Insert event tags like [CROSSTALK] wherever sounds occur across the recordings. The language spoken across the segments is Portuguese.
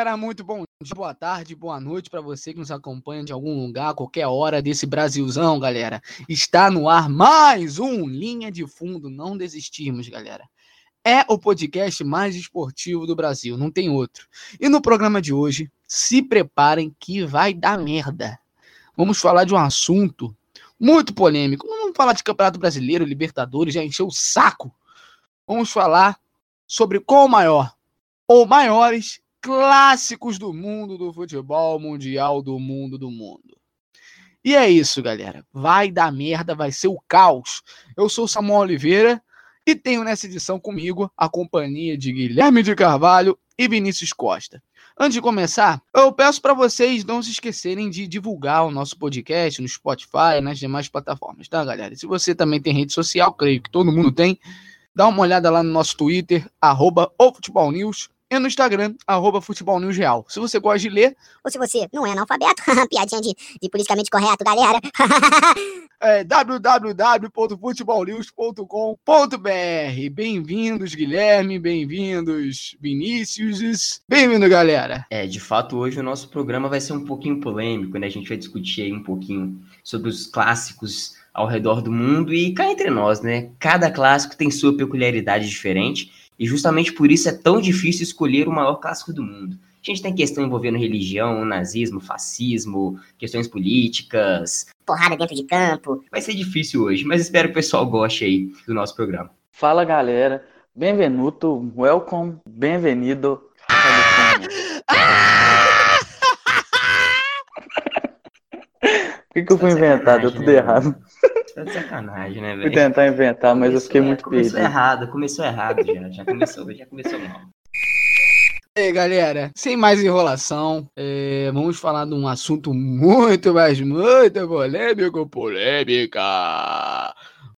galera, muito bom dia, boa tarde, boa noite para você que nos acompanha de algum lugar, qualquer hora desse Brasilzão, galera. Está no ar mais um Linha de Fundo, não desistimos, galera. É o podcast mais esportivo do Brasil, não tem outro. E no programa de hoje, se preparem que vai dar merda. Vamos falar de um assunto muito polêmico. Não vamos falar de Campeonato Brasileiro, Libertadores, já encheu o saco. Vamos falar sobre qual o maior ou maiores clássicos do mundo do futebol mundial, do mundo do mundo. E é isso, galera. Vai dar merda, vai ser o caos. Eu sou Samuel Oliveira e tenho nessa edição comigo a companhia de Guilherme de Carvalho e Vinícius Costa. Antes de começar, eu peço para vocês não se esquecerem de divulgar o nosso podcast no Spotify nas demais plataformas, tá, galera? Se você também tem rede social, creio que todo mundo tem, dá uma olhada lá no nosso Twitter, arroba e no Instagram, arroba Futebol News Real. Se você gosta de ler. Ou se você não é analfabeto, [LAUGHS] piadinha de, de politicamente correto, galera. [LAUGHS] é www.futebolnews.com.br. Bem-vindos, Guilherme, bem-vindos, Vinícius. Bem-vindo, galera. É, de fato, hoje o nosso programa vai ser um pouquinho polêmico, né? A gente vai discutir aí um pouquinho sobre os clássicos ao redor do mundo e cá entre nós, né? Cada clássico tem sua peculiaridade diferente e justamente por isso é tão difícil escolher o maior clássico do mundo. A gente tem questão envolvendo religião, nazismo, fascismo, questões políticas. Porrada dentro de campo. Vai ser difícil hoje, mas espero que o pessoal goste aí do nosso programa. Fala galera, bem-vindo, welcome, bem-vindo. [LAUGHS] O que, que eu fui inventar? Deu tudo né, errado. Tá de sacanagem, né, velho? Fui tentar inventar, mas começou, eu fiquei muito começou perdido. Começou errado, começou errado já. Já começou, já começou mal. [LAUGHS] E aí, galera, sem mais enrolação, é, vamos falar de um assunto muito, mas muito polêmico, polêmica.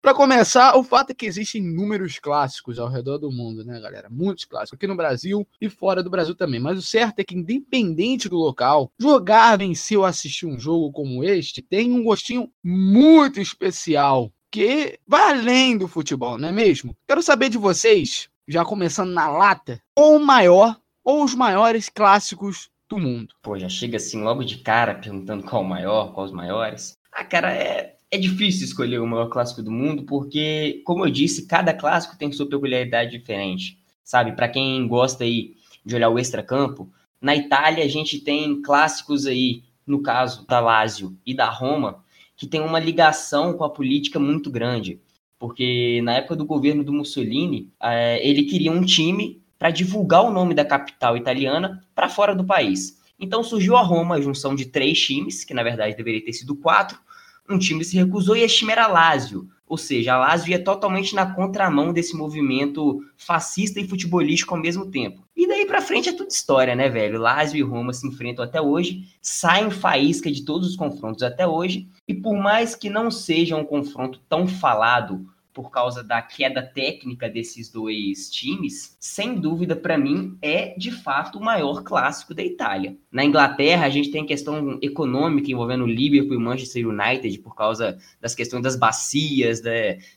Para começar, o fato é que existem inúmeros clássicos ao redor do mundo, né, galera? Muitos clássicos, aqui no Brasil e fora do Brasil também. Mas o certo é que, independente do local, jogar, vencer ou assistir um jogo como este tem um gostinho muito especial, que vai além do futebol, não é mesmo? Quero saber de vocês, já começando na lata, ou o maior ou os maiores clássicos do mundo. Pô, já chega assim logo de cara perguntando qual o maior, qual os maiores. Ah, cara, é é difícil escolher o maior clássico do mundo, porque, como eu disse, cada clássico tem sua peculiaridade diferente. Sabe, para quem gosta aí de olhar o extracampo, na Itália a gente tem clássicos aí, no caso da Lazio e da Roma, que tem uma ligação com a política muito grande. Porque na época do governo do Mussolini, é, ele queria um time para divulgar o nome da capital italiana para fora do país. Então surgiu a Roma, a junção de três times, que na verdade deveria ter sido quatro, um time se recusou e esse time era Lazio. Ou seja, a Lazio ia totalmente na contramão desse movimento fascista e futebolístico ao mesmo tempo. E daí para frente é tudo história, né, velho? Lazio e Roma se enfrentam até hoje, saem faísca de todos os confrontos até hoje, e por mais que não seja um confronto tão falado por causa da queda técnica desses dois times, sem dúvida para mim é de fato o maior clássico da Itália. Na Inglaterra a gente tem questão econômica envolvendo o Liverpool e o Manchester United por causa das questões das bacias, da,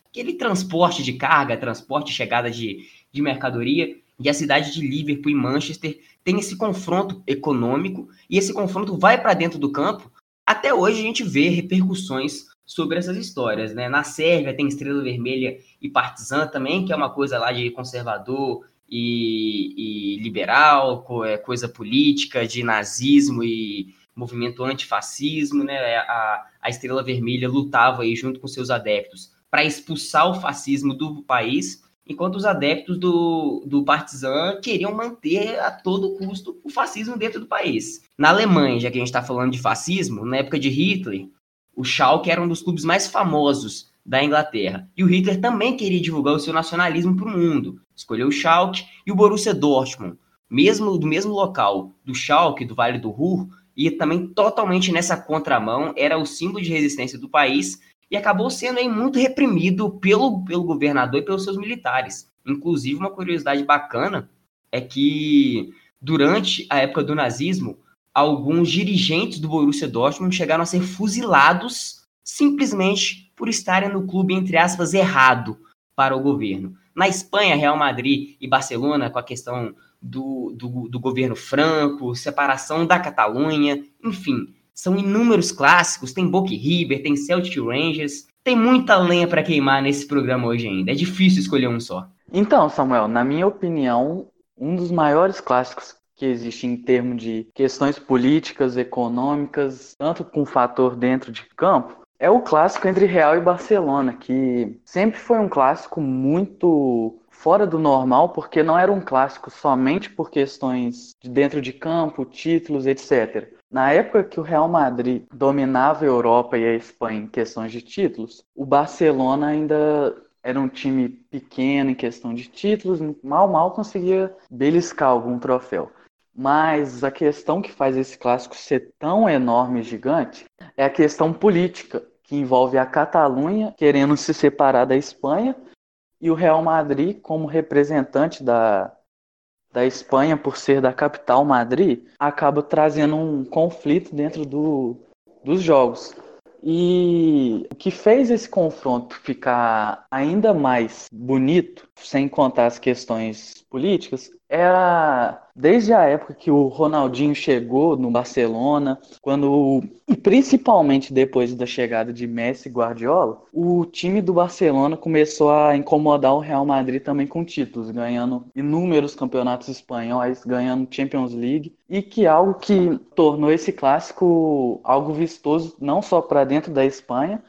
aquele transporte de carga, transporte e chegada de, de mercadoria. E a cidade de Liverpool e Manchester tem esse confronto econômico e esse confronto vai para dentro do campo. Até hoje a gente vê repercussões sobre essas histórias, né? Na Sérvia tem Estrela Vermelha e Partizan também, que é uma coisa lá de conservador e, e liberal, é coisa política, de nazismo e movimento antifascismo, né? É, a, a Estrela Vermelha lutava aí junto com seus adeptos para expulsar o fascismo do país, enquanto os adeptos do, do Partizan queriam manter a todo custo o fascismo dentro do país. Na Alemanha, já que a gente está falando de fascismo, na época de Hitler, o Schalke era um dos clubes mais famosos da Inglaterra. E o Hitler também queria divulgar o seu nacionalismo para o mundo. Escolheu o Schalke e o Borussia Dortmund, mesmo do mesmo local do Schalke, do Vale do Ruhr, e também totalmente nessa contramão, era o símbolo de resistência do país e acabou sendo aí muito reprimido pelo, pelo governador e pelos seus militares. Inclusive, uma curiosidade bacana é que durante a época do nazismo, alguns dirigentes do Borussia Dortmund chegaram a ser fuzilados simplesmente por estarem no clube, entre aspas, errado para o governo. Na Espanha, Real Madrid e Barcelona, com a questão do, do, do governo franco, separação da Catalunha, enfim, são inúmeros clássicos, tem Boca River, tem Celtic Rangers, tem muita lenha para queimar nesse programa hoje ainda. É difícil escolher um só. Então, Samuel, na minha opinião, um dos maiores clássicos que existe em termos de questões políticas, econômicas, tanto com fator dentro de campo, é o clássico entre Real e Barcelona, que sempre foi um clássico muito fora do normal, porque não era um clássico somente por questões de dentro de campo, títulos, etc. Na época que o Real Madrid dominava a Europa e a Espanha em questões de títulos, o Barcelona ainda era um time pequeno em questão de títulos, mal mal conseguia beliscar algum troféu. Mas a questão que faz esse clássico ser tão enorme e gigante é a questão política, que envolve a Catalunha querendo se separar da Espanha e o Real Madrid, como representante da, da Espanha, por ser da capital Madrid, acaba trazendo um conflito dentro do, dos jogos. E o que fez esse confronto ficar ainda mais bonito, sem contar as questões políticas, era desde a época que o Ronaldinho chegou no Barcelona, quando e principalmente depois da chegada de Messi e Guardiola, o time do Barcelona começou a incomodar o Real Madrid também com títulos, ganhando inúmeros campeonatos espanhóis, ganhando Champions League, e que algo que tornou esse clássico algo vistoso não só para dentro da Espanha,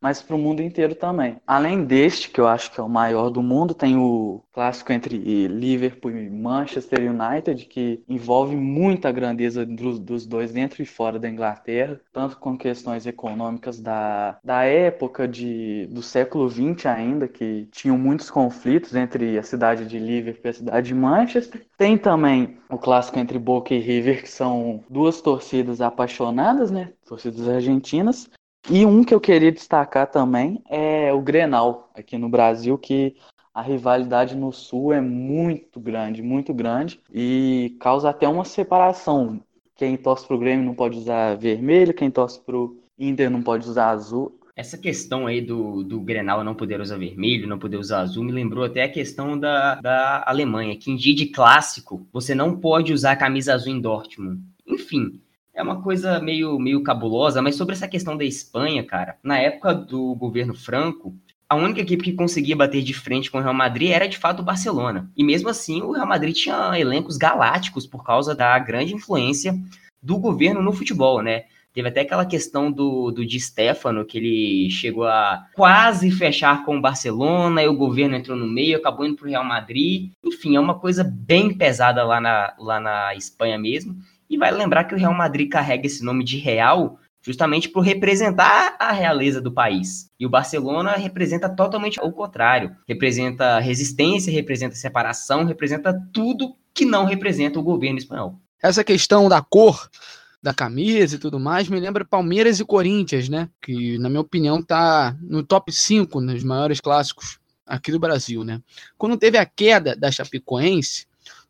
mas para o mundo inteiro também. Além deste, que eu acho que é o maior do mundo, tem o clássico entre Liverpool e Manchester United, que envolve muita grandeza dos, dois dentro e fora da Inglaterra, tanto com questões econômicas da, da época de, do século XX ainda, que tinham muitos conflitos entre a cidade de Liverpool e a cidade de Manchester. Tem também o clássico entre Boca e River, que são duas torcidas apaixonadas, né? Torcidas argentinas. E um que eu queria destacar também é o Grenal, aqui no Brasil, que a rivalidade no Sul é muito grande, muito grande, e causa até uma separação. Quem torce pro Grêmio não pode usar vermelho, quem torce pro Inter não pode usar azul. Essa questão aí do, do Grenal não poder usar vermelho, não poder usar azul, me lembrou até a questão da, da Alemanha, que em dia de clássico você não pode usar a camisa azul em Dortmund. Enfim, é uma coisa meio, meio cabulosa, mas sobre essa questão da Espanha, cara, na época do governo Franco, a única equipe que conseguia bater de frente com o Real Madrid era de fato o Barcelona. E mesmo assim, o Real Madrid tinha elencos galácticos por causa da grande influência do governo no futebol, né? Teve até aquela questão do, do Di Stefano, que ele chegou a quase fechar com o Barcelona, e o governo entrou no meio, acabou indo para o Real Madrid. Enfim, é uma coisa bem pesada lá na, lá na Espanha mesmo. E vai lembrar que o Real Madrid carrega esse nome de Real justamente por representar a realeza do país. E o Barcelona representa totalmente o contrário. Representa resistência, representa separação, representa tudo que não representa o governo espanhol. Essa questão da cor da camisa e tudo mais me lembra Palmeiras e Corinthians, né? Que, na minha opinião, tá no top 5 nos maiores clássicos aqui do Brasil, né? Quando teve a queda da Chapecoense,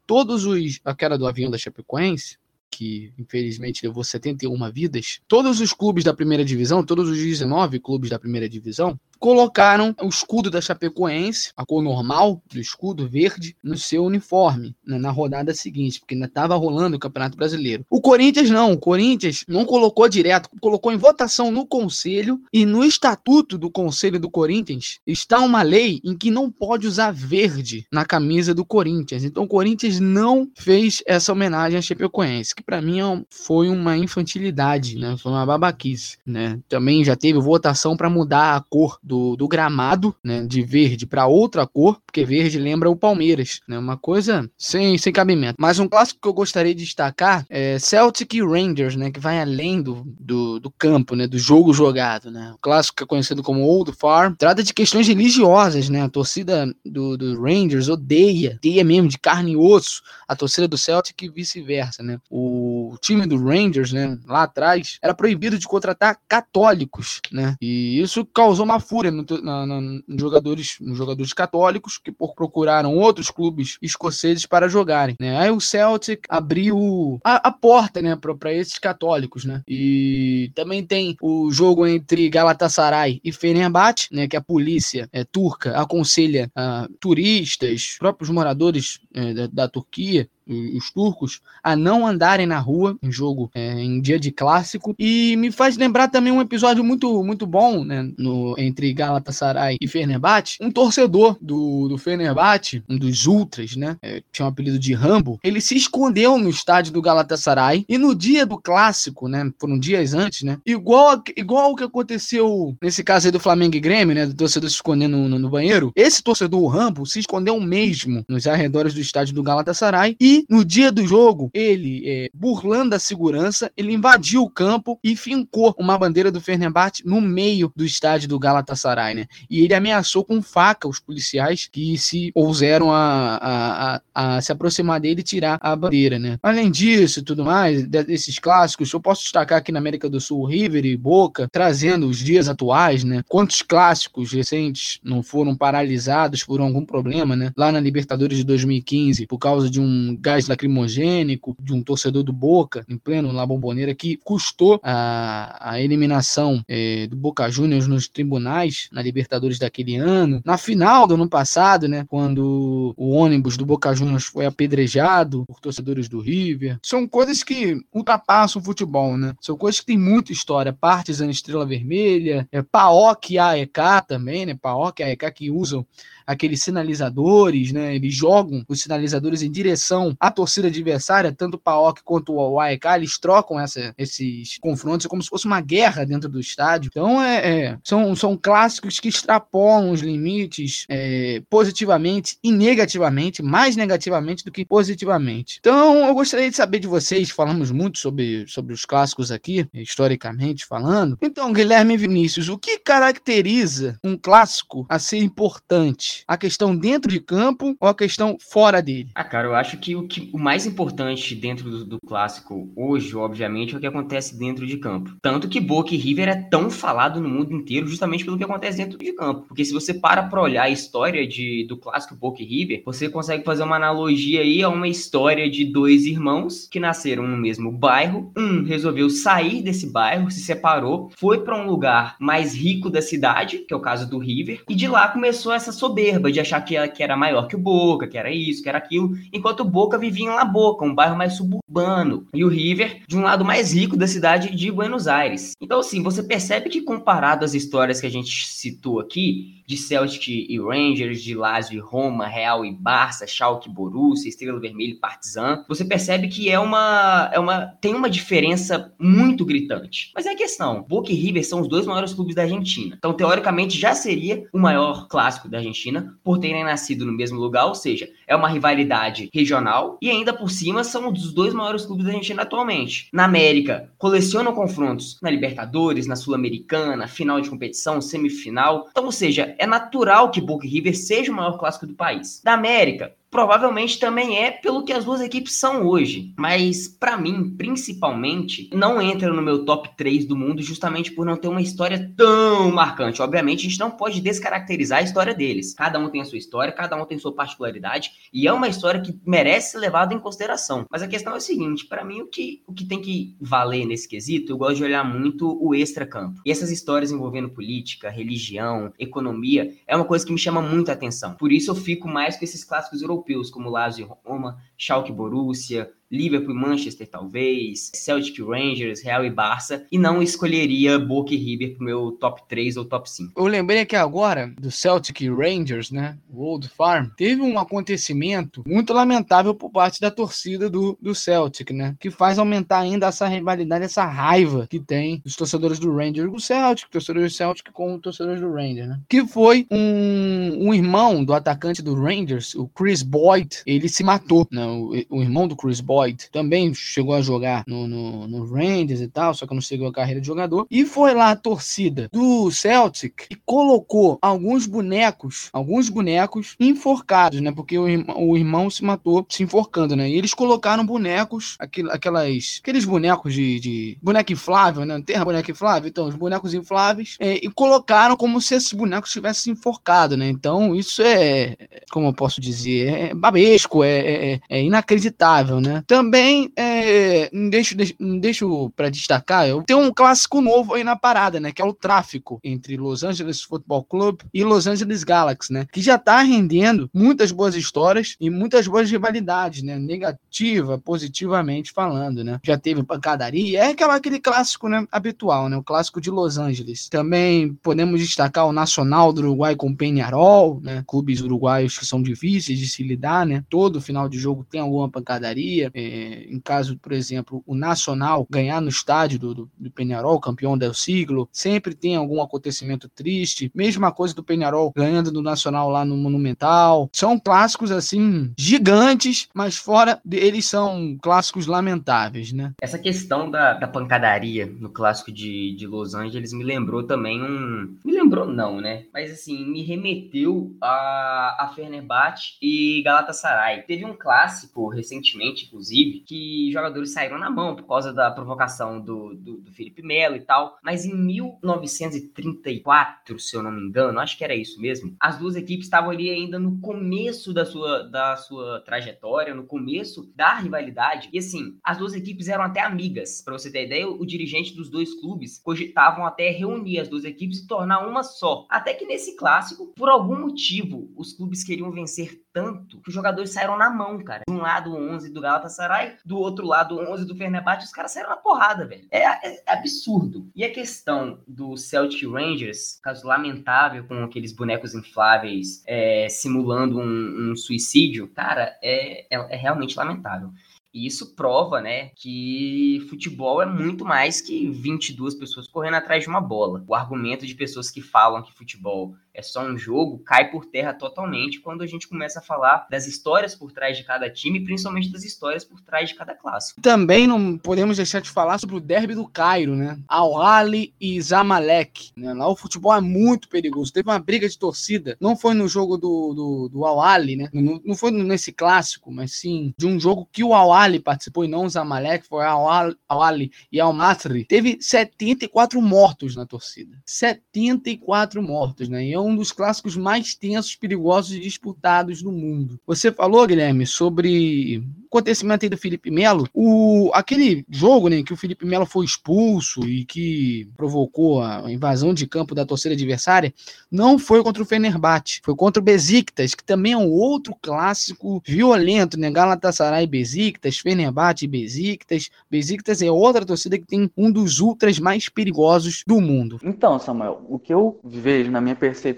todos os. a queda do avião da Chapecoense, que infelizmente levou 71 vidas, todos os clubes da primeira divisão, todos os 19 clubes da primeira divisão, colocaram o escudo da Chapecoense, a cor normal do escudo verde, no seu uniforme né, na rodada seguinte, porque ainda estava rolando o Campeonato Brasileiro. O Corinthians não, o Corinthians não colocou direto, colocou em votação no conselho e no estatuto do conselho do Corinthians está uma lei em que não pode usar verde na camisa do Corinthians. Então o Corinthians não fez essa homenagem à Chapecoense, que para mim é foi uma infantilidade, né? Foi uma babaquice, né? Também já teve votação para mudar a cor do, do gramado, né, de verde para outra cor, porque verde lembra o Palmeiras, né, uma coisa sem, sem cabimento. Mas um clássico que eu gostaria de destacar é Celtic e Rangers, né, que vai além do, do, do campo, né, do jogo jogado, né. O clássico que é conhecido como Old Farm trata de questões religiosas, né, a torcida do, do Rangers odeia, odeia mesmo de carne e osso a torcida do Celtic e vice-versa, né. O time do Rangers, né, lá atrás, era proibido de contratar católicos, né, e isso causou uma fúria no, na, na, nos, jogadores, nos jogadores católicos que procuraram outros clubes escoceses para jogarem. Né? Aí o Celtic abriu a, a porta né, para esses católicos. Né? E também tem o jogo entre Galatasaray e Fenerbahçe, né, que a polícia é, turca aconselha uh, turistas, próprios moradores é, da, da Turquia, os turcos a não andarem na rua em jogo é, em dia de clássico. E me faz lembrar também um episódio muito muito bom né, no, entre Galatasaray e Fenerbahçe. Um torcedor do, do Fenerbahçe um dos ultras né é, tinha um apelido de Rambo ele se escondeu no estádio do Galatasaray e no dia do clássico né foram dias antes né igual igual o que aconteceu nesse caso aí do Flamengo e Grêmio né do torcedor se escondendo no, no, banheiro esse torcedor Rambo se escondeu mesmo nos arredores do estádio do Galatasaray e no dia do jogo ele é, burlando a segurança, ele invadiu o campo e fincou uma bandeira do Fenerbahçe no meio do estádio do Galatasaray, né? E ele ameaçou com faca os policiais que se ousaram a, a, a, se aproximar dele e tirar a bandeira, né? Além disso tudo mais, desses clássicos, eu posso destacar aqui na América do Sul River e Boca, trazendo os dias atuais, né? Quantos clássicos recentes não foram paralisados por algum problema, né? Lá na Libertadores de 2015, por causa de um gás lacrimogênico, de um torcedor do Boca, em pleno La Bombonera, que custou a, a eliminação é, do Boca Juniors nos tribunais na Libertadores daquele ano. Na final do ano passado, né, quando o ônibus do Boca Juniors foi apedrejado por torcedores do River. São coisas que ultrapassam o futebol, né? São coisas que têm muita história. Partizan Estrela Vermelha, é, PAOK e AEK também, né? PAOK e AEK que usam aqueles sinalizadores, né? Eles jogam os sinalizadores em direção à torcida adversária, tanto o PAOK quanto o AEK, eles trocam essa, esses confrontos, é como se fosse uma guerra dentro do estádio. Então, é, é são, são clássicos que extrapolam os limites é, positivamente e negativamente, mais negativamente do que positivamente. Então, eu gostaria de saber de vocês, falamos muito sobre, sobre os clássicos aqui, historicamente falando. Então, Guilherme Vinícius, o que caracteriza um clássico a ser importante? A questão dentro de campo ou a questão fora dele? Ah, cara, eu acho que o, que, o mais importante dentro do, do clássico hoje, obviamente, é o que acontece dentro de campo. Tanto que Boca e River é tão falado no mundo inteiro justamente pelo que acontece dentro de campo. Porque se você para pra olhar a história de, do clássico Boca e River, você consegue fazer uma analogia aí a uma história de dois irmãos que nasceram no mesmo bairro. Um resolveu sair desse bairro, se separou, foi para um lugar mais rico da cidade, que é o caso do River, e de lá começou essa soberba soberba de achar que, que era maior que o Boca, que era isso, que era aquilo, enquanto o Boca vivia em La Boca, um bairro mais suburbano, e o River de um lado mais rico da cidade de Buenos Aires. Então, assim, você percebe que comparado às histórias que a gente citou aqui, de Celtic e Rangers, de Lazio e Roma, Real e Barça, Schalke e Borussia, Estrela Vermelha e Partizan, você percebe que é uma, é uma tem uma diferença muito gritante. Mas é a questão, Boca e River são os dois maiores clubes da Argentina. Então, teoricamente, já seria o maior clássico da Argentina por terem nascido no mesmo lugar, ou seja, é uma rivalidade regional e ainda por cima são os dois maiores clubes da Argentina atualmente. Na América, colecionam confrontos na Libertadores, na Sul-Americana, final de competição, semifinal. Então, ou seja, é natural que Boca e River seja o maior clássico do país. Da América, provavelmente também é pelo que as duas equipes são hoje. Mas para mim, principalmente, não entra no meu top 3 do mundo justamente por não ter uma história tão marcante. Obviamente, a gente não pode descaracterizar a história deles. Cada um tem a sua história, cada um tem sua particularidade e é uma história que merece ser levada em consideração. Mas a questão é o seguinte, para mim o que o que tem que valer nesse quesito, eu gosto de olhar muito o extra-campo. E essas histórias envolvendo política, religião, economia, é uma coisa que me chama muito a atenção. Por isso eu fico mais com esses clássicos europeus europeus como Lazio Roma, Schalke Borussia, Liverpool Manchester, talvez, Celtic Rangers, Real e Barça, e não escolheria Boca e River pro meu top 3 ou top 5. Eu lembrei aqui agora do Celtic Rangers, né? O Old Farm. Teve um acontecimento muito lamentável por parte da torcida do, do Celtic, né? Que faz aumentar ainda essa rivalidade, essa raiva que tem os torcedores do Rangers o Celtic, torcedores do Celtic com os torcedores do Rangers, né? Que foi um, um irmão do atacante do Rangers, o Chris Boyd, ele se matou, né? O, o irmão do Chris Boyd Também chegou a jogar no, no, no Rangers e tal, só que não seguiu a carreira de jogador. E foi lá a torcida do Celtic e colocou alguns bonecos, alguns bonecos enforcados, né? Porque o, o irmão se matou se enforcando, né? E eles colocaram bonecos, aquel, aquelas, aqueles bonecos de, de boneco inflável, né? Terra boneco inflável, então os bonecos infláveis, é, e colocaram como se esses bonecos tivessem enforcado, né? Então isso é, como eu posso dizer, é babesco, é, é, é inacreditável, né? Também, é, deixo, deixo para destacar, eu tenho um clássico novo aí na parada, né? Que é o tráfico entre Los Angeles Football Club e Los Angeles Galaxy, né? Que já tá rendendo muitas boas histórias e muitas boas rivalidades, né? Negativa, positivamente falando, né? Já teve pancadaria, é aquela, aquele clássico, né? Habitual, né? O clássico de Los Angeles. Também podemos destacar o Nacional do Uruguai com o Penharol, né? Clubes uruguaios que são difíceis de se lidar, né? Todo final de jogo tem alguma pancadaria. É, em caso, por exemplo, o Nacional ganhar no estádio do, do, do Penharol, campeão del siglo, sempre tem algum acontecimento triste. Mesma coisa do Penharol ganhando do Nacional lá no Monumental. São clássicos assim gigantes, mas fora eles são clássicos lamentáveis, né? Essa questão da, da pancadaria no clássico de, de Los Angeles me lembrou também um. Me lembrou, não, né? Mas assim, me remeteu a, a Fenerbahçe e Galatasaray. Teve um clássico recentemente, inclusive, que jogadores saíram na mão por causa da provocação do, do, do Felipe Melo e tal. Mas em 1934, se eu não me engano, acho que era isso mesmo, as duas equipes estavam ali ainda no começo da sua, da sua trajetória, no começo da rivalidade. E assim, as duas equipes eram até amigas. Para você ter ideia, o dirigente dos dois clubes cogitavam até reunir as duas equipes e tornar uma só. Até que nesse clássico, por algum motivo, os clubes queriam vencer tanto que os jogadores saíram na mão, cara. De um lado, o 11 do Galatasaray, do outro lado, o 11 do Fenerbahçe, os caras saíram na porrada, velho. É, é, é, absurdo. E a questão do Celtic Rangers, caso lamentável, com aqueles bonecos infláveis é, simulando um, um, suicídio, cara, é, é, é realmente lamentável. E isso prova, né, que futebol é muito mais que 22 pessoas correndo atrás de uma bola. O argumento de pessoas que falam que futebol é só um jogo, cai por terra totalmente quando a gente começa a falar das histórias por trás de cada time, principalmente das histórias por trás de cada clássico. Também não podemos deixar de falar sobre o derby do Cairo, né? Al-Ali e Zamalek. Né? Lá o futebol é muito perigoso. Teve uma briga de torcida, não foi no jogo do, do, do Al-Ali, né? Não, não foi nesse clássico, mas sim de um jogo que o Al-Ali participou e não o Zamalek, foi Al-Ali e Al-Masri. Teve 74 mortos na torcida. 74 mortos, né? E é um dos clássicos mais tensos, perigosos e disputados do mundo. Você falou, Guilherme, sobre acontecimento aí do Felipe Melo, o, aquele jogo né, que o Felipe Melo foi expulso e que provocou a invasão de campo da torcida adversária, não foi contra o Fenerbahçe, foi contra o Besiktas, que também é um outro clássico violento, né? Galatasaray Besiktas, Fenerbahçe Besiktas. Besiktas é outra torcida que tem um dos ultras mais perigosos do mundo. Então, Samuel, o que eu vejo na minha percepção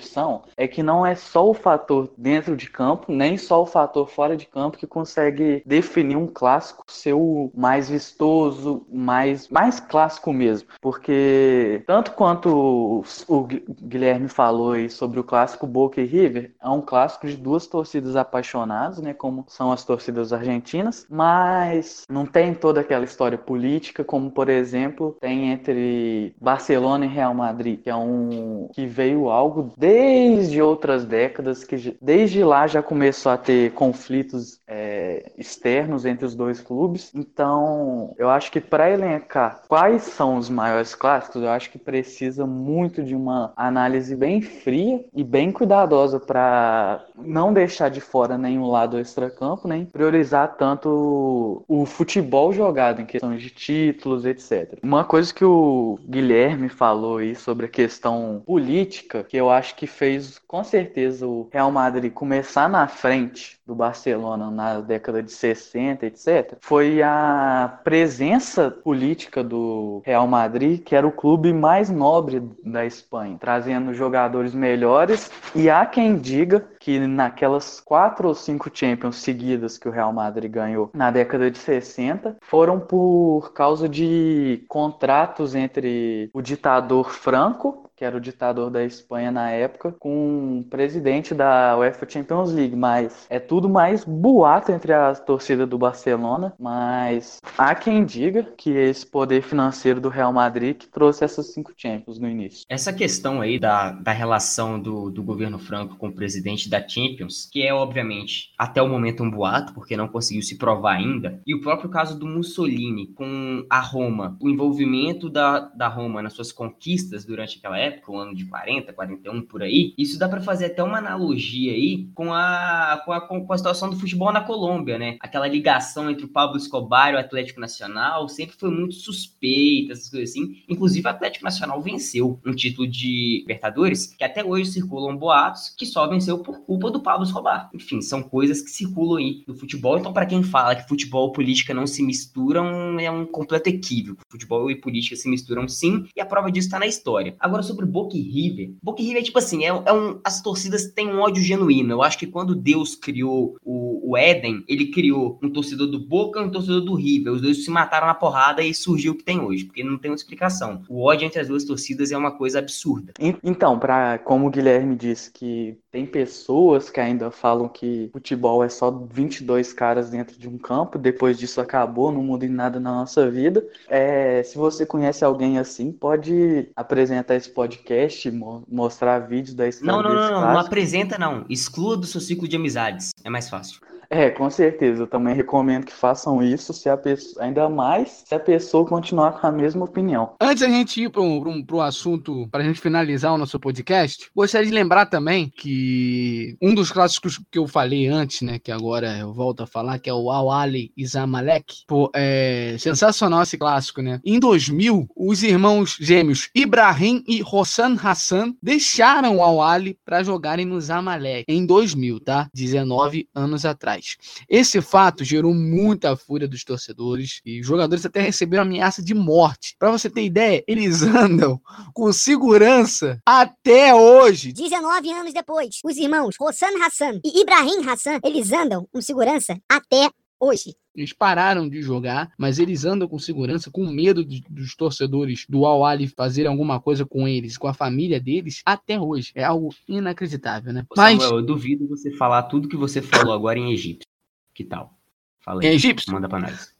é que não é só o fator dentro de campo, nem só o fator fora de campo que consegue definir um clássico ser o mais vistoso, mais, mais clássico mesmo. Porque, tanto quanto o Guilherme falou aí sobre o clássico Boca e River, é um clássico de duas torcidas apaixonadas, né? Como são as torcidas argentinas, mas não tem toda aquela história política, como por exemplo tem entre Barcelona e Real Madrid, que é um que veio algo desde outras décadas, que desde lá já começou a ter conflitos é, externos entre os dois clubes. Então, eu acho que para elencar quais são os maiores clássicos, eu acho que precisa muito de uma análise bem fria e bem cuidadosa para não deixar de fora nenhum lado extracampo, nem priorizar tanto o futebol jogado em questão de títulos, etc. Uma coisa que o Guilherme falou aí sobre a questão política, que eu acho que fez com certeza o Real Madrid começar na frente do Barcelona na década de 60, etc., foi a presença política do Real Madrid, que era o clube mais nobre da Espanha, trazendo jogadores melhores. E há quem diga que naquelas quatro ou cinco Champions seguidas que o Real Madrid ganhou na década de 60 foram por causa de contratos entre o ditador Franco que era o ditador da Espanha na época, com o presidente da UEFA Champions League. Mas é tudo mais boato entre a torcida do Barcelona. Mas há quem diga que esse poder financeiro do Real Madrid que trouxe essas cinco Champions no início. Essa questão aí da, da relação do, do governo franco com o presidente da Champions, que é obviamente até o momento um boato, porque não conseguiu se provar ainda, e o próprio caso do Mussolini com a Roma, o envolvimento da, da Roma nas suas conquistas durante aquela época o ano de 40, 41 por aí. Isso dá para fazer até uma analogia aí com a, com a, com a situação do futebol na Colômbia, né? Aquela ligação entre o Pablo Escobar e o Atlético Nacional sempre foi muito suspeita, essas coisas assim. Inclusive, o Atlético Nacional venceu um título de Libertadores que até hoje circulam boatos que só venceu por culpa do Pablo Escobar. Enfim, são coisas que circulam aí no futebol. Então, para quem fala que futebol e política não se misturam, é um completo equívoco. Futebol e política se misturam sim, e a prova disso está na história. Agora, sobre Boca e River. Boca e River é tipo assim, é, é um, as torcidas têm um ódio genuíno. Eu acho que quando Deus criou o, o Éden, ele criou um torcedor do Boca e um torcedor do River. Os dois se mataram na porrada e surgiu o que tem hoje, porque não tem uma explicação. O ódio entre as duas torcidas é uma coisa absurda. Então, para como o Guilherme disse que tem pessoas que ainda falam que futebol é só 22 caras dentro de um campo, depois disso acabou, não muda em nada na nossa vida. É, se você conhece alguém assim, pode apresentar esse podcast, mo mostrar vídeos da história. Não, não, não, não, não apresenta não. Exclua do seu ciclo de amizades. É mais fácil. É, com certeza. Eu também recomendo que façam isso, se a pessoa, ainda mais se a pessoa continuar com a mesma opinião. Antes da gente ir para um, um assunto, para a gente finalizar o nosso podcast, gostaria de lembrar também que um dos clássicos que eu falei antes, né, que agora eu volto a falar, que é o Al Ali Zamalek, pô, é sensacional esse clássico, né? Em 2000, os irmãos gêmeos Ibrahim e Hossan Hassan deixaram o Al Ali para jogarem no Zamalek em 2000, tá? 19 anos atrás. Esse fato gerou muita fúria dos torcedores e os jogadores até receberam ameaça de morte. Para você ter ideia, eles [LAUGHS] andam com segurança até hoje. 19 anos depois, os irmãos Hossan Hassan e Ibrahim Hassan, eles andam com segurança até hoje. Eles pararam de jogar, mas eles andam com segurança, com medo de, dos torcedores do Al Ali fazerem alguma coisa com eles, com a família deles, até hoje. É algo inacreditável, né? Samuel, mas eu duvido você falar tudo que você falou agora em egípcio. Que tal? Fala aí. Em egípcio? Manda pra nós.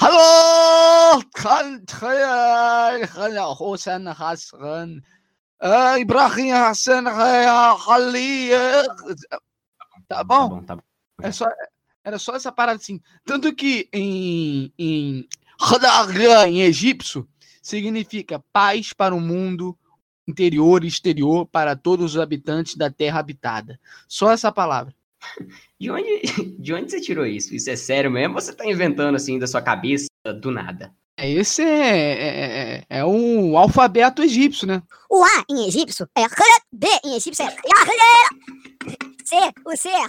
Alô! Hossein Hassan. Ibrahim Hassan Ali. Tá bom? Tá bom, tá bom. É só, era só essa parada assim. Tanto que em, em, em egípcio significa paz para o mundo interior e exterior para todos os habitantes da terra habitada. Só essa palavra. [LAUGHS] De onde, de onde você tirou isso? Isso é sério mesmo? Ou você está inventando assim da sua cabeça do nada? Esse é, é, é, é o alfabeto egípcio, né? O A em egípcio é B em egípcio é C, o C é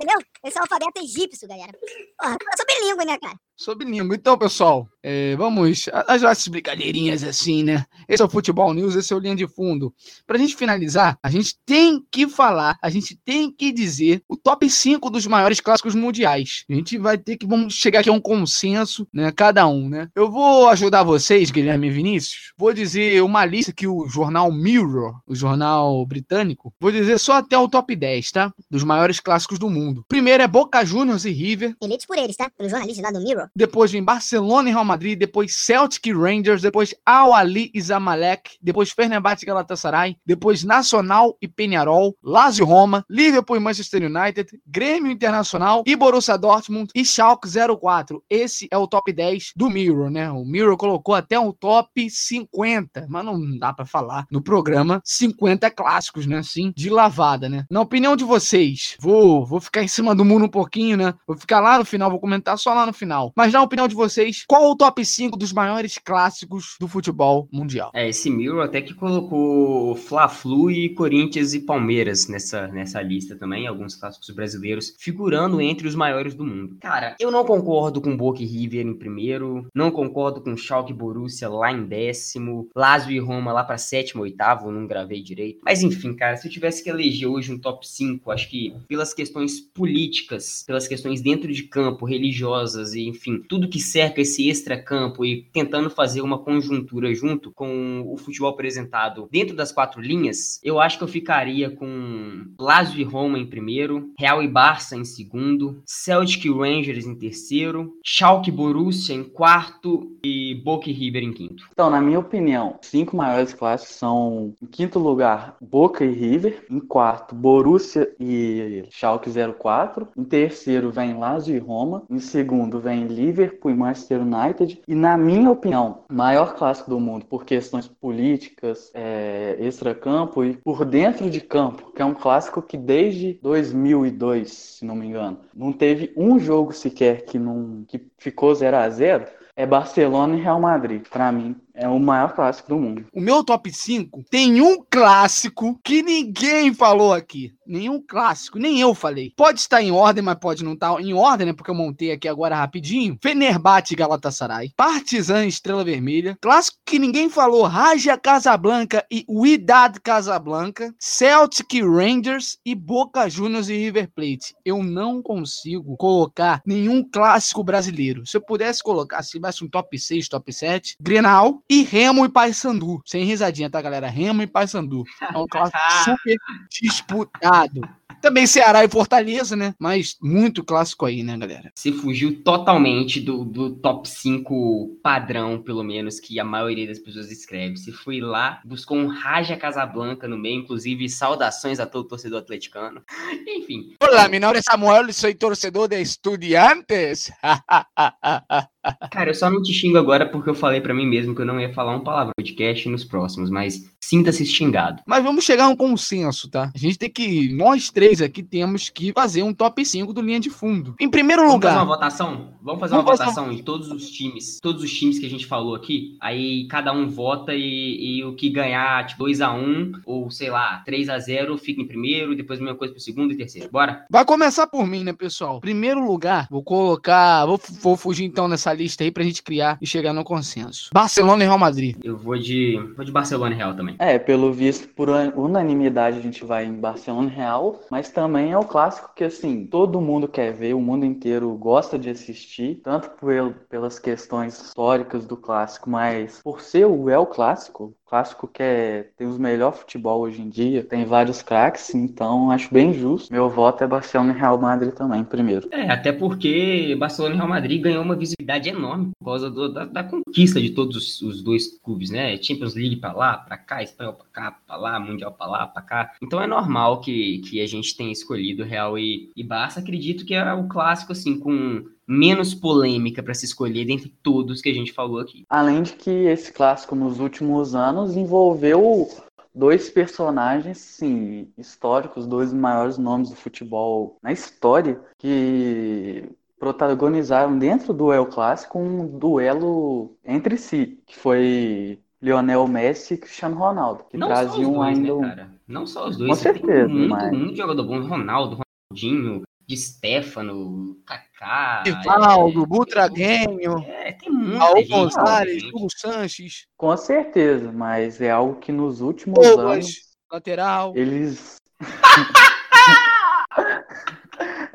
Entendeu? Esse é o alfabeto egípcio, galera. Porra, eu sou bilíngue, né, cara? Sou bilíngue. Então, pessoal, é, vamos às nossas brincadeirinhas assim, né? Esse é o Futebol News, esse é o Linha de Fundo. Pra gente finalizar, a gente tem que falar, a gente tem que dizer o top 5 dos maiores clássicos mundiais. A gente vai ter que vamos chegar aqui a um consenso, né? Cada um, né? Eu vou ajudar vocês, Guilherme Vinícius. Vou dizer uma lista que o jornal Mirror, o jornal britânico, vou dizer só até o top 10, tá? Dos maiores clássicos do mundo. Primeiro é Boca Juniors e River. Eleito por eles, tá? Pelo jornalista lá do Mirror. Depois vem Barcelona e Real Madrid, depois Celtic e Rangers, depois Al Ali e Zamalek, depois Fenerbahçe e Galatasaray, depois Nacional e Penharol, Lazio Roma, Liverpool e Manchester United, Grêmio Internacional e Borussia Dortmund e Schalke 04. Esse é o top 10 do Mirror, né? O Mirror colocou até um top 50, mas não dá para falar no programa 50 clássicos, né? Assim, de lavada, né? Na opinião de vocês, vou, vou ficar em cima do muro um pouquinho, né? Vou ficar lá no final, vou comentar só lá no final. Mas na opinião de vocês, qual o top 5 dos maiores clássicos do futebol mundial? É, esse Mirror até que colocou Fla-Flu e Corinthians e Palmeiras nessa, nessa lista também, alguns clássicos brasileiros, figurando entre os maiores do mundo. Cara, eu não concordo com Boca e River em primeiro, não concordo com Schalke e Borussia lá em décimo, Lazio e Roma lá para sétimo, oitavo, não gravei direito. Mas enfim, cara, se eu tivesse que eleger hoje um top 5, acho que pelas questões políticas, pelas questões dentro de campo, religiosas e enfim, tudo que cerca esse extra-campo e tentando fazer uma conjuntura junto com o futebol apresentado dentro das quatro linhas, eu acho que eu ficaria com Lazio e Roma em primeiro, Real e Barça em segundo, Celtic e Rangers em terceiro, Schalke e Borussia em quarto e Boca e River em quinto. Então, na minha opinião, cinco maiores classes são em quinto lugar Boca e River, em quarto Borussia e Schalke 04, em terceiro vem Lazio e Roma, em segundo vem Liverpool e Manchester United. E na minha opinião, maior clássico do mundo por questões políticas, é, extra-campo e por dentro de campo, que é um clássico que desde 2002, se não me engano, não teve um jogo sequer que, não, que ficou 0 a 0 é Barcelona e Real Madrid. Para mim, é o maior clássico do mundo. O meu top 5 tem um clássico que ninguém falou aqui. Nenhum clássico, nem eu falei. Pode estar em ordem, mas pode não estar em ordem, né? Porque eu montei aqui agora rapidinho. Fenerbahçe Galatasaray. Partizan Estrela Vermelha. Clássico que ninguém falou. Raja Casablanca e Wydad Casablanca. Celtic Rangers e Boca Juniors e River Plate. Eu não consigo colocar nenhum clássico brasileiro. Se eu pudesse colocar, se tivesse um top 6, top 7, Grenal e Remo e Paysandu. Sem risadinha, tá, galera? Remo e Paysandu. É um clássico [LAUGHS] super disputado. Também Ceará e Fortaleza, né? Mas muito clássico aí, né, galera? Você fugiu totalmente do, do top 5 padrão, pelo menos, que a maioria das pessoas escreve. Você foi lá, buscou um Raja Casablanca no meio, inclusive saudações a todo torcedor atleticano. [LAUGHS] Enfim. Olá, meu nome é Samuel, sou torcedor de Estudiantes. [LAUGHS] Cara, eu só não te xingo agora porque eu falei para mim mesmo que eu não ia falar um palavra no podcast nos próximos, mas sinta-se xingado. Mas vamos chegar a um consenso, tá? A gente tem que, nós três aqui temos que fazer um top 5 do linha de fundo. Em primeiro Vamos lugar, fazer uma votação? Vamos fazer Vamos uma fazer votação em todos os times, todos os times que a gente falou aqui. Aí cada um vota e, e o que ganhar, tipo, 2x1 ou sei lá, 3x0 fica em primeiro, depois a mesma coisa pro segundo e terceiro. Bora? vai começar por mim, né, pessoal? Primeiro lugar, vou colocar, vou, vou fugir então nessa lista aí pra gente criar e chegar no consenso. Barcelona e Real Madrid. Eu vou de, vou de Barcelona e Real também. É, pelo visto, por un- unanimidade a gente vai em Barcelona e Real, mas também é o clássico que, assim, todo mundo quer ver, o mundo inteiro gosta de assistir, tanto pel- pelas questões históricas do clássico, mas por ser o El Clássico, clássico que é, tem os melhores futebol hoje em dia, tem vários craques, então acho bem justo. Meu voto é Barcelona e Real Madrid também, primeiro. É, até porque Barcelona e Real Madrid ganhou uma visibilidade enorme por causa do- da, da conquista de todos os, dois clubes, né? Champions League pra lá, pra cá, Espanhol pra cá, pra lá, Mundial pra lá, pra cá. Então é normal que, que a gente tenha escolhido Real e, e Barça. Acredito que é o clássico, assim, com menos polêmica pra se escolher dentre todos que a gente falou aqui. Além de que esse clássico nos últimos anos envolveu dois personagens, sim, históricos, dois maiores nomes do futebol na história, que protagonizaram dentro do El Clássico um duelo entre si, que foi Lionel Messi e Cristiano Ronaldo, que Não só os traziam dois, ainda né, um... cara? Não só os dois. Com certeza, muito, mas- muito jogador bom. Ronaldo, Ronaldinho, de Stefano, Kaká. Rivaldo, é, Butraguenho, É, tem muita Raul Gonzalez. Hugo Sanches, Com certeza, mas é algo que nos últimos Douglas, anos lateral. eles... [LAUGHS]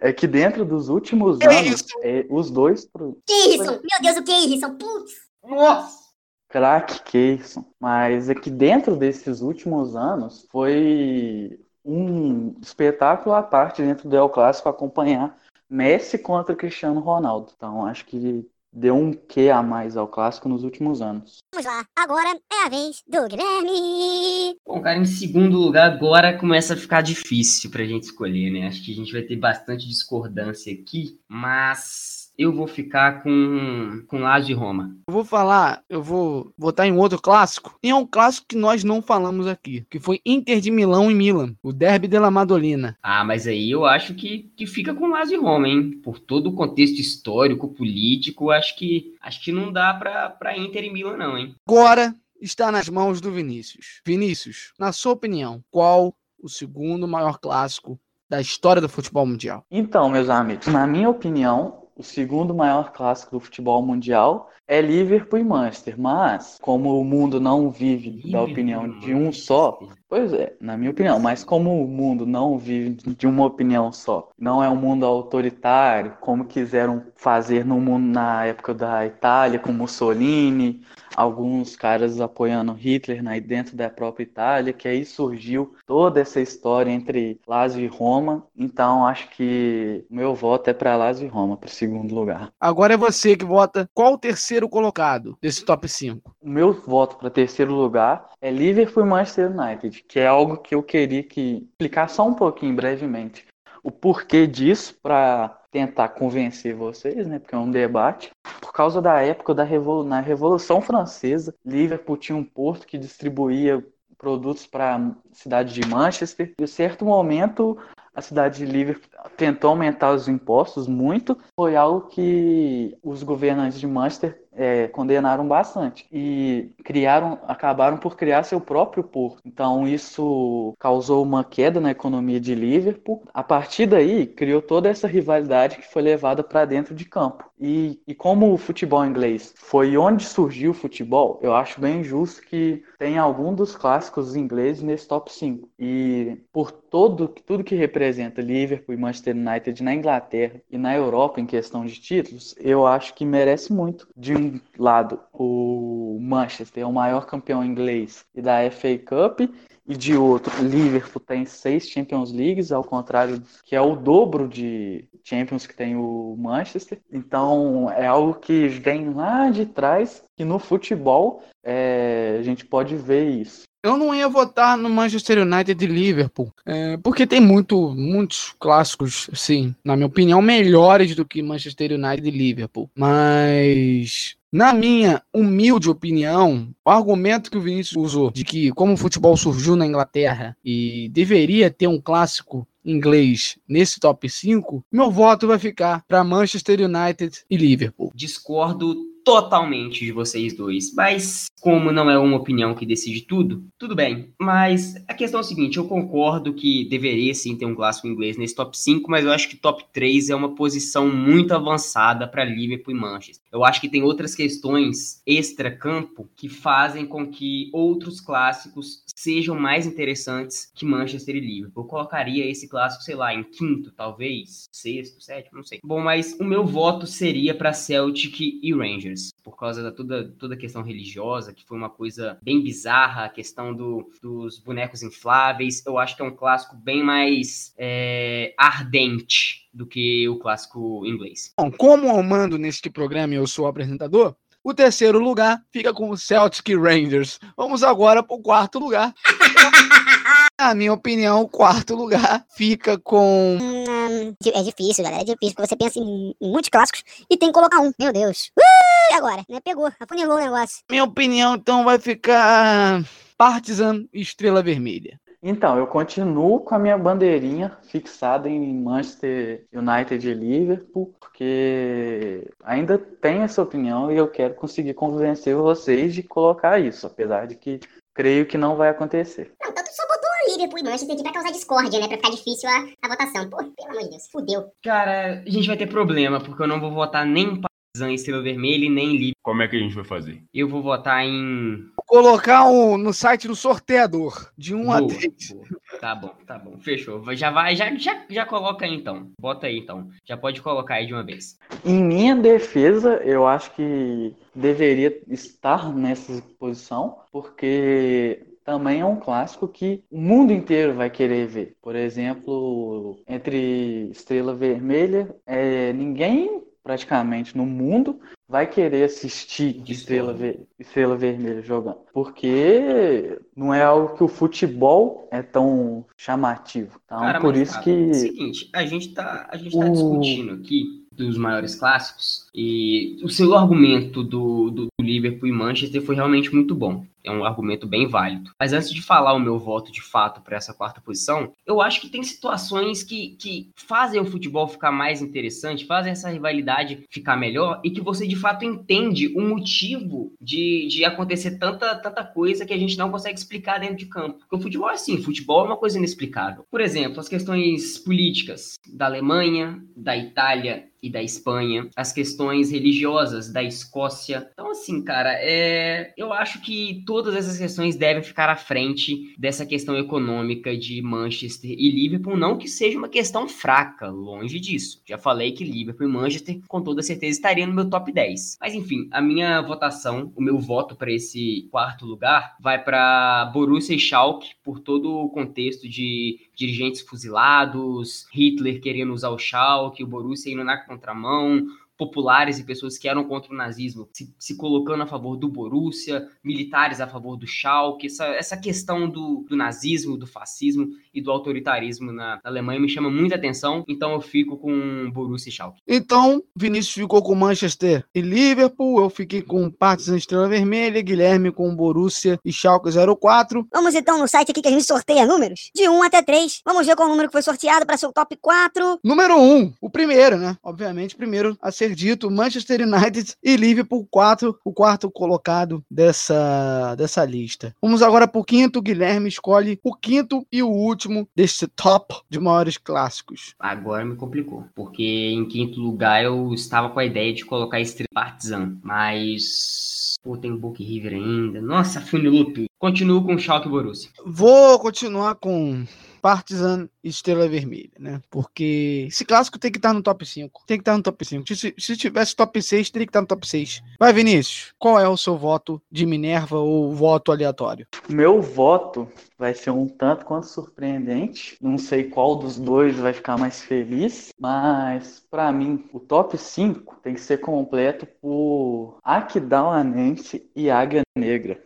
é que dentro dos últimos Que anos, isso? é, os dois pro- Keirson, meu Deus, o Keirson, putz. Nossa! Crack Keyson. Mas é que dentro desses últimos anos foi um espetáculo à parte dentro do El Clássico acompanhar Messi contra Cristiano Ronaldo. Então acho que deu um quê a mais ao clássico nos últimos anos. Vamos lá, agora é a vez do Guilherme. Bom, cara, em segundo lugar, agora começa a ficar difícil pra gente escolher, né? Acho que a gente vai ter bastante discordância aqui, mas eu vou ficar com, com Lazio e Roma. Eu vou falar, eu vou votar em outro clássico. E é um clássico que nós não falamos aqui, que foi Inter de Milão e Milan, o Derby della Madolina. Ah, mas aí eu acho que, que fica com Lazio e Roma, hein? Por todo o contexto histórico, político, acho que acho que não dá pra, pra Inter e Milan, não, hein? Agora está nas mãos do Vinícius. Vinícius, na sua opinião, qual o segundo maior clássico da história do futebol mundial? Então, meus amigos, na minha opinião, o segundo maior clássico do futebol mundial é Liverpool e Manchester. Mas, como o mundo não vive da opinião de um só, Pois é, na minha opinião, mas como o mundo não vive de uma opinião só, não é um mundo autoritário, como quiseram fazer no mundo na época da Itália, com Mussolini, alguns caras apoiando Hitler né, dentro da própria Itália, que aí surgiu toda essa história entre Lazio e Roma. Então acho que meu voto é para Lazio e Roma, para o segundo lugar. Agora é você que vota qual o terceiro colocado desse top 5. O meu voto para terceiro lugar é Liverpool e Manchester United, que é algo que eu queria que explicar só um pouquinho brevemente o porquê disso para tentar convencer vocês, né? Porque é um debate. Por causa da época da Revolu na Revolução Francesa, Liverpool tinha um porto que distribuía produtos para a cidade de Manchester. E, em certo momento, a cidade de Liverpool tentou aumentar os impostos muito. Foi algo que os governantes de Manchester é, condenaram bastante e criaram, acabaram por criar seu próprio porto. Então isso causou uma queda na economia de Liverpool. A partir daí criou toda essa rivalidade que foi levada para dentro de campo. E, e como o futebol inglês foi onde surgiu o futebol, eu acho bem justo que tenha algum dos clássicos ingleses nesse top 5. E por todo tudo que representa Liverpool e Manchester United na Inglaterra e na Europa em questão de títulos, eu acho que merece muito de um lado, o Manchester é o maior campeão inglês e da FA Cup, e de outro, Liverpool tem seis Champions Leagues, ao contrário, que é o dobro de Champions que tem o Manchester. Então é algo que vem lá de trás, que no futebol é, a gente pode ver isso. Eu não ia votar no Manchester United e Liverpool, é, porque tem muito, muitos clássicos, sim, na minha opinião, melhores do que Manchester United e Liverpool. Mas na minha humilde opinião, o argumento que o Vinícius usou de que, como o futebol surgiu na Inglaterra e deveria ter um clássico inglês nesse top 5, meu voto vai ficar para Manchester United e Liverpool. Discordo totalmente de vocês dois, mas como não é uma opinião que decide tudo, tudo bem. Mas a questão é a seguinte: eu concordo que deveria sim ter um clássico inglês nesse top 5, mas eu acho que top 3 é uma posição muito avançada para Liverpool e Manchester. Eu acho que tem outras questões extra-campo que fazem com que outros clássicos sejam mais interessantes que Manchester e Liverpool. Eu colocaria esse clássico, sei lá, em quinto, talvez, sexto, sétimo, não sei. Bom, mas o meu voto seria para Celtic e Rangers, por causa da toda, toda a questão religiosa, que foi uma coisa bem bizarra, a questão do, dos bonecos infláveis. Eu acho que é um clássico bem mais é, ardente do que o clássico inglês. Bom, como eu mando neste programa e eu sou o apresentador, o terceiro lugar fica com o Celtic Rangers. Vamos agora para o quarto lugar. [LAUGHS] Na minha opinião, o quarto lugar fica com. Hum, é difícil, galera. É difícil, porque você pensa em, em muitos clássicos e tem que colocar um. Meu Deus. Uh, agora? Né? Pegou, afunilou o negócio. Minha opinião, então, vai ficar. Partizan Estrela Vermelha. Então, eu continuo com a minha bandeirinha fixada em Manchester United e Liverpool, porque ainda tenho essa opinião e eu quero conseguir convencer vocês de colocar isso, apesar de que creio que não vai acontecer. Não, então tu só botou Liverpool e Manchester aqui pra causar discórdia, né? Pra ficar difícil a, a votação. Pô, pelo amor de Deus, fudeu. Cara, a gente vai ter problema, porque eu não vou votar nem em e Estrela Vermelha e nem em Liverpool. Como é que a gente vai fazer? Eu vou votar em Vou colocar um, no site do sorteador, de 1 a Boa, 10. boa. Tá bom, tá bom. Fechou. Já vai, já, já, já coloca aí então. Bota aí então. Já pode colocar aí de uma vez. Em minha defesa, eu acho que deveria estar nessa posição, porque também é um clássico que o mundo inteiro vai querer ver. Por exemplo, entre Estrela Vermelha, é, ninguém praticamente no mundo vai querer assistir Estrela, Ver- Estrela Vermelha jogando. Porque não é algo que o futebol é tão chamativo. Então, Cara, por isso cara, que. Seguinte, a gente tá, a gente tá O- discutindo aqui dos maiores clássicos e o seu argumento do, do Liverpool e Manchester foi realmente muito bom. É um argumento bem válido. Mas antes de falar o meu voto de fato para essa quarta posição, eu acho que tem situações que, que fazem o futebol ficar mais interessante, fazem essa rivalidade ficar melhor e que você de fato entende o motivo de, de acontecer tanta, tanta coisa que a gente não consegue explicar dentro de campo. Porque o futebol é assim, futebol é uma coisa inexplicável. Por exemplo, as questões políticas da Alemanha, da Itália e da Espanha, as questões religiosas da Escócia. Então, assim, cara, é... eu acho que todas essas questões devem ficar à frente dessa questão econômica de Manchester e Liverpool. Não que seja uma questão fraca, longe disso. Já falei que Liverpool e Manchester, com toda certeza, estariam no meu top 10. Mas, enfim, a minha votação, o meu voto para esse quarto lugar, vai para Borussia e Schalke, por todo o contexto de dirigentes fuzilados, Hitler querendo usar o Schalke, o Borussia indo na contramão, populares e pessoas que eram contra o nazismo se, se colocando a favor do Borussia, militares a favor do Schalke, essa, essa questão do, do nazismo, do fascismo e do autoritarismo na, na Alemanha me chama muita atenção, então eu fico com Borussia e Schalke. Então, Vinícius ficou com Manchester e Liverpool, eu fiquei com Partizan Estrela Vermelha, Guilherme com Borussia e Schalke 04. Vamos então no site aqui que a gente sorteia números, de 1 até 3. Vamos ver qual o número que foi sorteado para ser o top 4. Número 1, o primeiro, né? Obviamente, primeiro a dito, Manchester United [LAUGHS] e Liverpool 4, o quarto colocado dessa, dessa lista. Vamos agora para o quinto, Guilherme escolhe o quinto e o último deste top de maiores clássicos. Agora me complicou, porque em quinto lugar eu estava com a ideia de colocar Estrela Partizan, mas pô, tem Book River ainda. Nossa, Funilup. Continuo com Schalke e Borussia. Vou continuar com Partizan Estrela Vermelha, né? Porque esse clássico tem que estar no top 5. Tem que estar no top 5. Se, se tivesse top 6, teria que estar no top 6. Vai, Vinícius, qual é o seu voto de Minerva ou voto aleatório? Meu voto vai ser um tanto quanto surpreendente. Não sei qual dos dois vai ficar mais feliz, mas para mim o top 5 tem que ser completo por Aquidauanense e Águia Negra.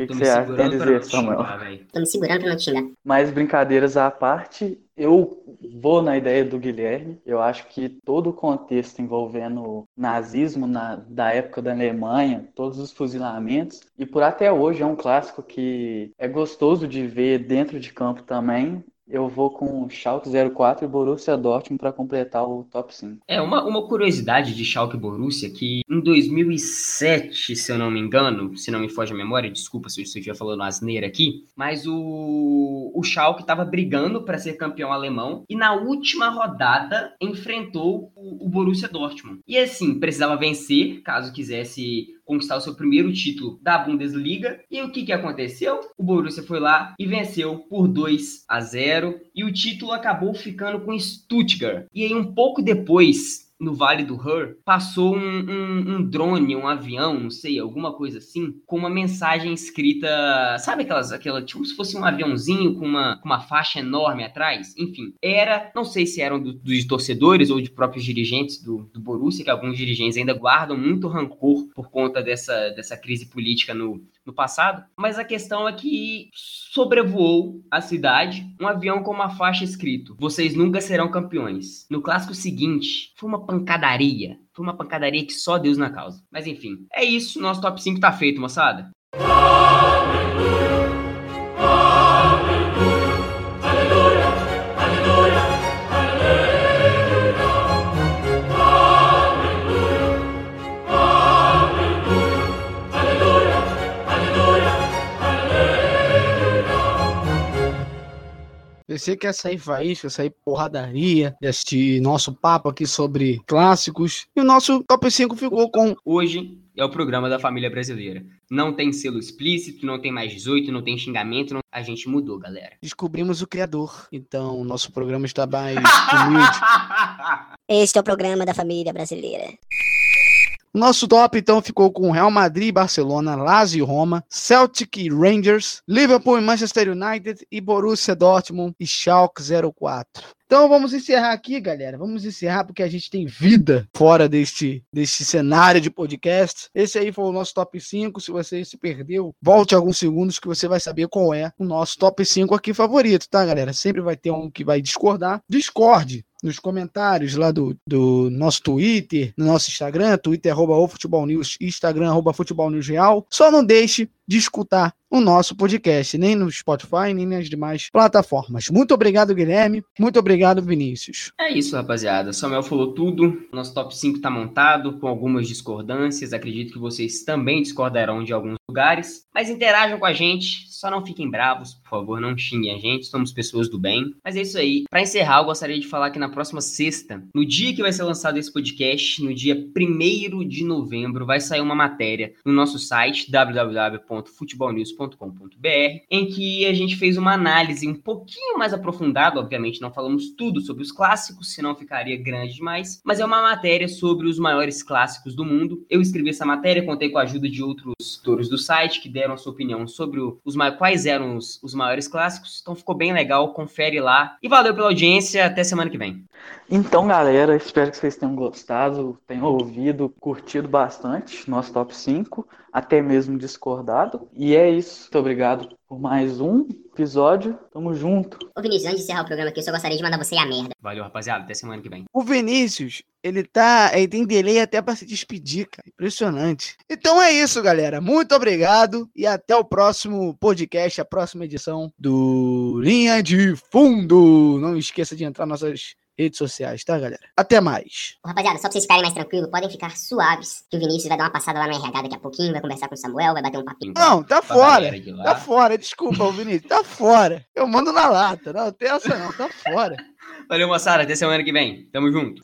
O que, que você acha? Tem a dizer, Samuel? Tô me segurando pra não te xingar. Mas brincadeiras à parte, eu vou na ideia do Guilherme. Eu acho que todo o contexto envolvendo nazismo na, da época da Alemanha, todos os fuzilamentos, e por até hoje é um clássico que é gostoso de ver dentro de campo também. Eu vou com Schalke 04 e Borussia Dortmund para completar o top 5. É, uma, uma curiosidade de Schalke e Borussia, que em 2007, se eu não me engano, se não me foge a memória, desculpa se eu estiver falando asneira aqui, mas o, o Schalke estava brigando para ser campeão alemão e na última rodada enfrentou o, o Borussia Dortmund. E assim, precisava vencer, caso quisesse conquistar o seu primeiro título da Bundesliga. E o que, que aconteceu? O Borussia foi lá e venceu por 2 a 0 e o título acabou ficando com Stuttgart. E aí um pouco depois no Vale do Ruhr, passou um, um, um, drone, um avião, não sei, alguma coisa assim, com uma mensagem escrita, sabe aquelas, aquela, tipo se fosse um aviãozinho com uma, com uma faixa enorme atrás? Enfim, era, não sei se eram do, dos torcedores ou de próprios dirigentes do, do Borussia, que alguns dirigentes ainda guardam muito rancor por conta dessa, dessa crise política no, no passado, mas a questão é que sobrevoou a cidade um avião com uma faixa escrito: Vocês nunca serão campeões. No clássico seguinte, foi uma pancadaria. Foi uma pancadaria que só Deus na causa. Mas enfim, é isso. Nosso top 5 tá feito, moçada. Você quer sair faísca, sair porradaria, assistir nosso papo aqui sobre clássicos. E o nosso top 5 ficou com. Hoje é o programa da família brasileira. Não tem selo explícito, não tem mais 18, não tem xingamento. Não... A gente mudou, galera. Descobrimos o criador. Então, nosso programa está mais [LAUGHS] humilde. Este é o programa da família brasileira. Nosso top então ficou com Real Madrid, Barcelona, Lazio, Roma, Celtic Rangers, Liverpool e Manchester United e Borussia Dortmund e Schalke 04. Então vamos encerrar aqui, galera. Vamos encerrar porque a gente tem vida fora deste, deste cenário de podcast. Esse aí foi o nosso top 5. Se você se perdeu, volte alguns segundos que você vai saber qual é o nosso top 5 aqui favorito, tá, galera? Sempre vai ter um que vai discordar. Discorde nos comentários lá do, do nosso Twitter, no nosso Instagram, Twitter arroba o Futebol News, Instagram arroba Futebol News Real. Só não deixe de escutar o nosso podcast, nem no Spotify, nem nas demais plataformas. Muito obrigado, Guilherme. Muito obrigado, Vinícius. É isso, rapaziada. Samuel falou tudo. Nosso top 5 está montado, com algumas discordâncias. Acredito que vocês também discordarão de alguns lugares. Mas interajam com a gente. Só não fiquem bravos, por favor, não xinguem a gente. Somos pessoas do bem. Mas é isso aí. Para encerrar, eu gostaria de falar que na próxima sexta, no dia que vai ser lançado esse podcast, no dia 1 de novembro, vai sair uma matéria no nosso site www.futebolnews.com vinícius.com.br, em que a gente fez uma análise um pouquinho mais aprofundada, obviamente não falamos tudo sobre os clássicos, senão ficaria grande demais, mas é uma matéria sobre os maiores clássicos do mundo. Eu escrevi essa matéria, contei com a ajuda de outros autores do site que deram sua opinião sobre os quais eram os, os maiores clássicos, então ficou bem legal, confere lá. E valeu pela audiência, até semana que vem. Então, galera, espero que vocês tenham gostado, tenham ouvido, curtido bastante nosso top 5, até mesmo discordado. E é isso. Muito obrigado por mais um episódio. Tamo junto. Ô Vinícius, antes de encerrar o programa aqui, eu só gostaria de mandar você a merda. Valeu, rapaziada. Até semana que vem. O Vinícius, ele tá. Ele tem delay até pra se despedir, cara. Impressionante. Então é isso, galera. Muito obrigado e até o próximo podcast, a próxima edição do Linha de Fundo. Não esqueça de entrar nas nossas redes sociais, tá, galera? Até mais. Rapaziada, só pra vocês ficarem mais tranquilos, podem ficar suaves, que o Vinícius vai dar uma passada lá no RH daqui a pouquinho, vai conversar com o Samuel, vai bater um papinho. Não, tá fora. Tá fora, desculpa, o Vinícius, tá fora. Eu mando na lata, não tem essa não, tá fora. Valeu, moçada, até semana que vem. Tamo junto.